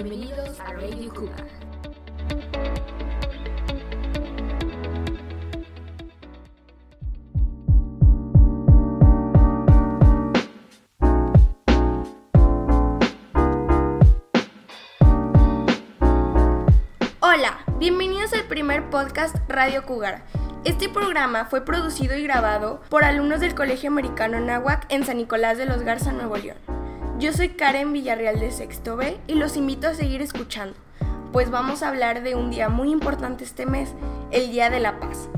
Bienvenidos a Radio Cuba. Hola, bienvenidos al primer podcast Radio Cougar. Este programa fue producido y grabado por alumnos del Colegio Americano Nahuac en San Nicolás de los Garza, Nuevo León. Yo soy Karen Villarreal de Sexto B y los invito a seguir escuchando, pues vamos a hablar de un día muy importante este mes, el Día de la Paz.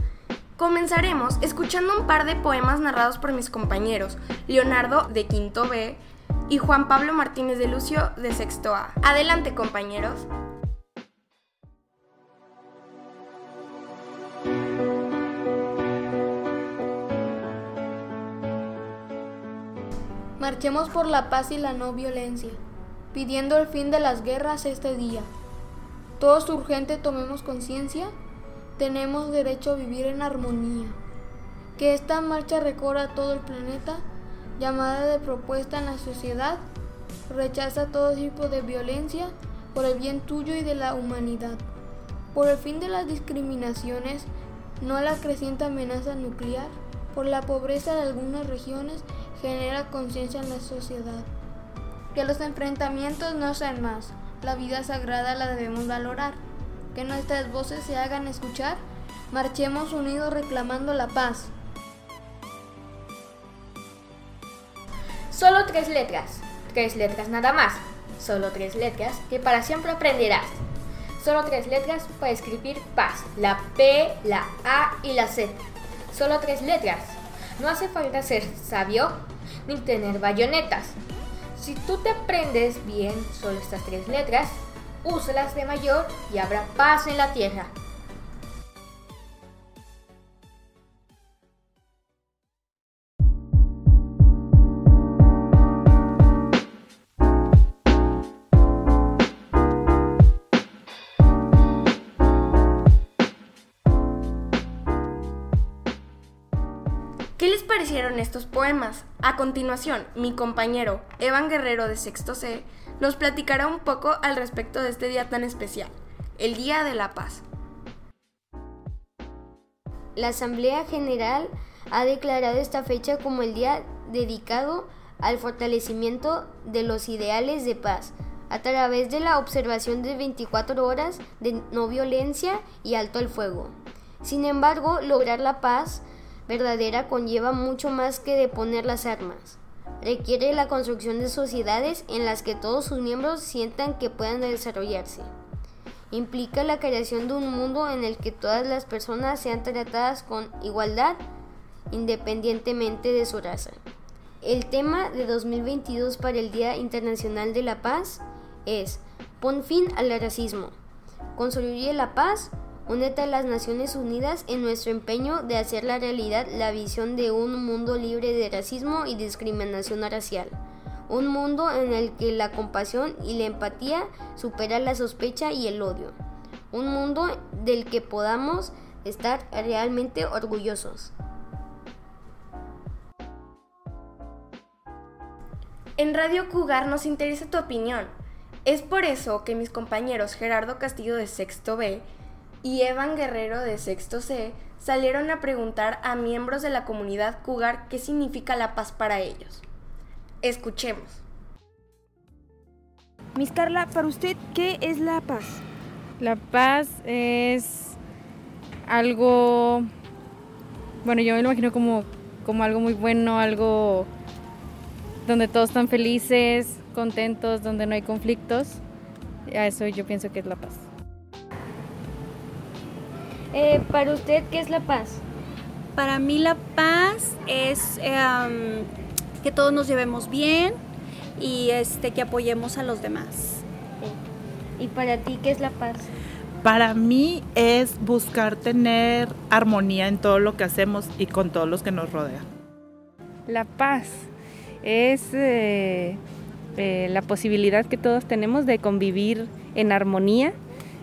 Comenzaremos escuchando un par de poemas narrados por mis compañeros, Leonardo de Quinto B y Juan Pablo Martínez de Lucio de Sexto A. Adelante compañeros. Marchemos por la paz y la no violencia, pidiendo el fin de las guerras este día. Todos urgente tomemos conciencia, tenemos derecho a vivir en armonía. Que esta marcha recorra todo el planeta, llamada de propuesta en la sociedad, rechaza todo tipo de violencia por el bien tuyo y de la humanidad. Por el fin de las discriminaciones, no la creciente amenaza nuclear, por la pobreza de algunas regiones genera conciencia en la sociedad. Que los enfrentamientos no sean más, la vida sagrada la debemos valorar. Que nuestras voces se hagan escuchar, marchemos unidos reclamando la paz. Solo tres letras, tres letras nada más, solo tres letras que para siempre aprenderás. Solo tres letras para escribir paz, la P, la A y la Z. Solo tres letras. No hace falta ser sabio ni tener bayonetas. Si tú te aprendes bien solo estas tres letras, úsalas de mayor y habrá paz en la tierra. ¿Qué les parecieron estos poemas? A continuación, mi compañero Evan Guerrero de Sexto C nos platicará un poco al respecto de este día tan especial, el Día de la Paz. La Asamblea General ha declarado esta fecha como el día dedicado al fortalecimiento de los ideales de paz a través de la observación de 24 horas de no violencia y alto al fuego. Sin embargo, lograr la paz verdadera conlleva mucho más que de poner las armas. Requiere la construcción de sociedades en las que todos sus miembros sientan que puedan desarrollarse. Implica la creación de un mundo en el que todas las personas sean tratadas con igualdad independientemente de su raza. El tema de 2022 para el Día Internacional de la Paz es Pon fin al racismo. Construye la paz Únete a las Naciones Unidas en nuestro empeño de hacer la realidad la visión de un mundo libre de racismo y discriminación racial. Un mundo en el que la compasión y la empatía superan la sospecha y el odio. Un mundo del que podamos estar realmente orgullosos. En Radio Cugar nos interesa tu opinión. Es por eso que mis compañeros Gerardo Castillo de Sexto B y Evan Guerrero de Sexto C salieron a preguntar a miembros de la comunidad Cougar qué significa la paz para ellos. Escuchemos. Miss Carla, para usted, ¿qué es la paz? La paz es algo, bueno, yo me lo imagino como, como algo muy bueno, algo donde todos están felices, contentos, donde no hay conflictos. A eso yo pienso que es la paz. Eh, para usted, ¿qué es la paz? Para mí la paz es eh, que todos nos llevemos bien y este, que apoyemos a los demás. ¿Y para ti qué es la paz? Para mí es buscar tener armonía en todo lo que hacemos y con todos los que nos rodean. La paz es eh, eh, la posibilidad que todos tenemos de convivir en armonía,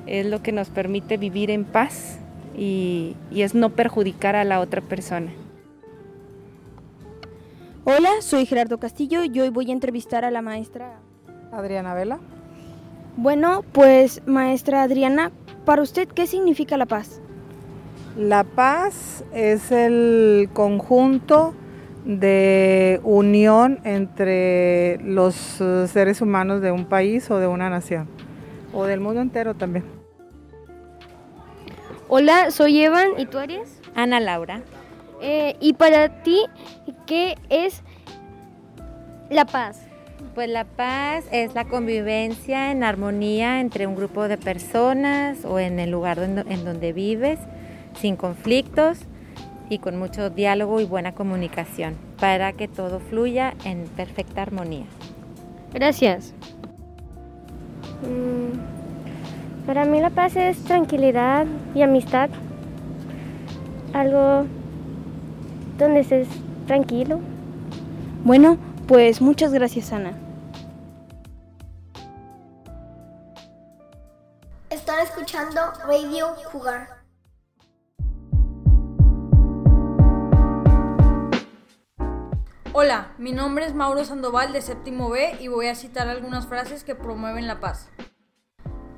es lo que nos permite vivir en paz y, y es no perjudicar a la otra persona. Hola, soy Gerardo Castillo y hoy voy a entrevistar a la maestra Adriana Vela. Bueno, pues maestra Adriana, para usted, ¿qué significa la paz? La paz es el conjunto de unión entre los seres humanos de un país o de una nación, o del mundo entero también. Hola, soy Evan, ¿y tú eres? Ana Laura. Eh, y para ti, ¿qué es la paz? Pues la paz es la convivencia en armonía entre un grupo de personas o en el lugar en, en donde vives, sin conflictos y con mucho diálogo y buena comunicación para que todo fluya en perfecta armonía. Gracias. Mm, para mí la paz es tranquilidad y amistad. Algo donde estés tranquilo. Bueno, pues muchas gracias, Ana. Están escuchando Radio Jugar. Hola, mi nombre es Mauro Sandoval de Séptimo B y voy a citar algunas frases que promueven la paz.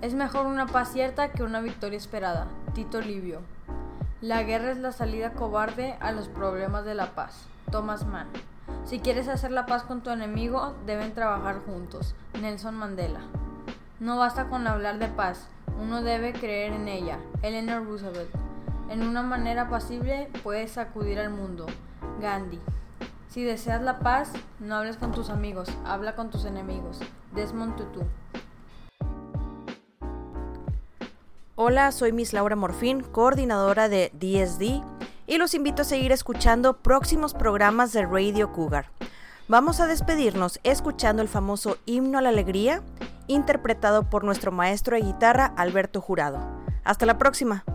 Es mejor una paz cierta que una victoria esperada. Tito Livio. La guerra es la salida cobarde a los problemas de la paz. Thomas Mann. Si quieres hacer la paz con tu enemigo, deben trabajar juntos. Nelson Mandela. No basta con hablar de paz, uno debe creer en ella. Eleanor Roosevelt. En una manera pasible puedes sacudir al mundo. Gandhi. Si deseas la paz, no hables con tus amigos, habla con tus enemigos. Desmond Tutu. Hola, soy Miss Laura Morfín, coordinadora de DSD, y los invito a seguir escuchando próximos programas de Radio Cougar. Vamos a despedirnos escuchando el famoso Himno a la Alegría, interpretado por nuestro maestro de guitarra Alberto Jurado. Hasta la próxima.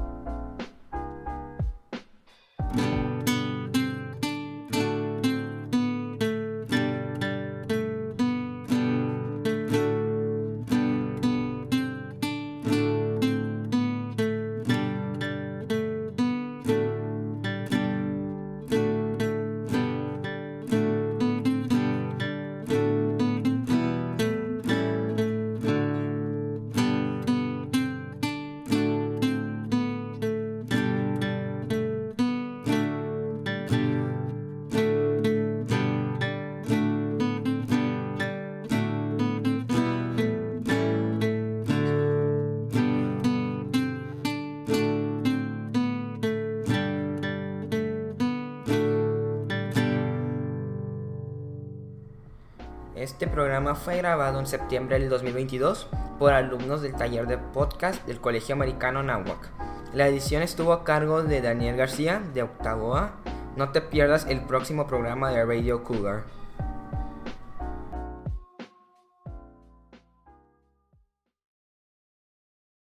Este programa fue grabado en septiembre del 2022 por alumnos del taller de podcast del Colegio Americano Nahuac. La edición estuvo a cargo de Daniel García de Octavo A. No te pierdas el próximo programa de Radio Cougar.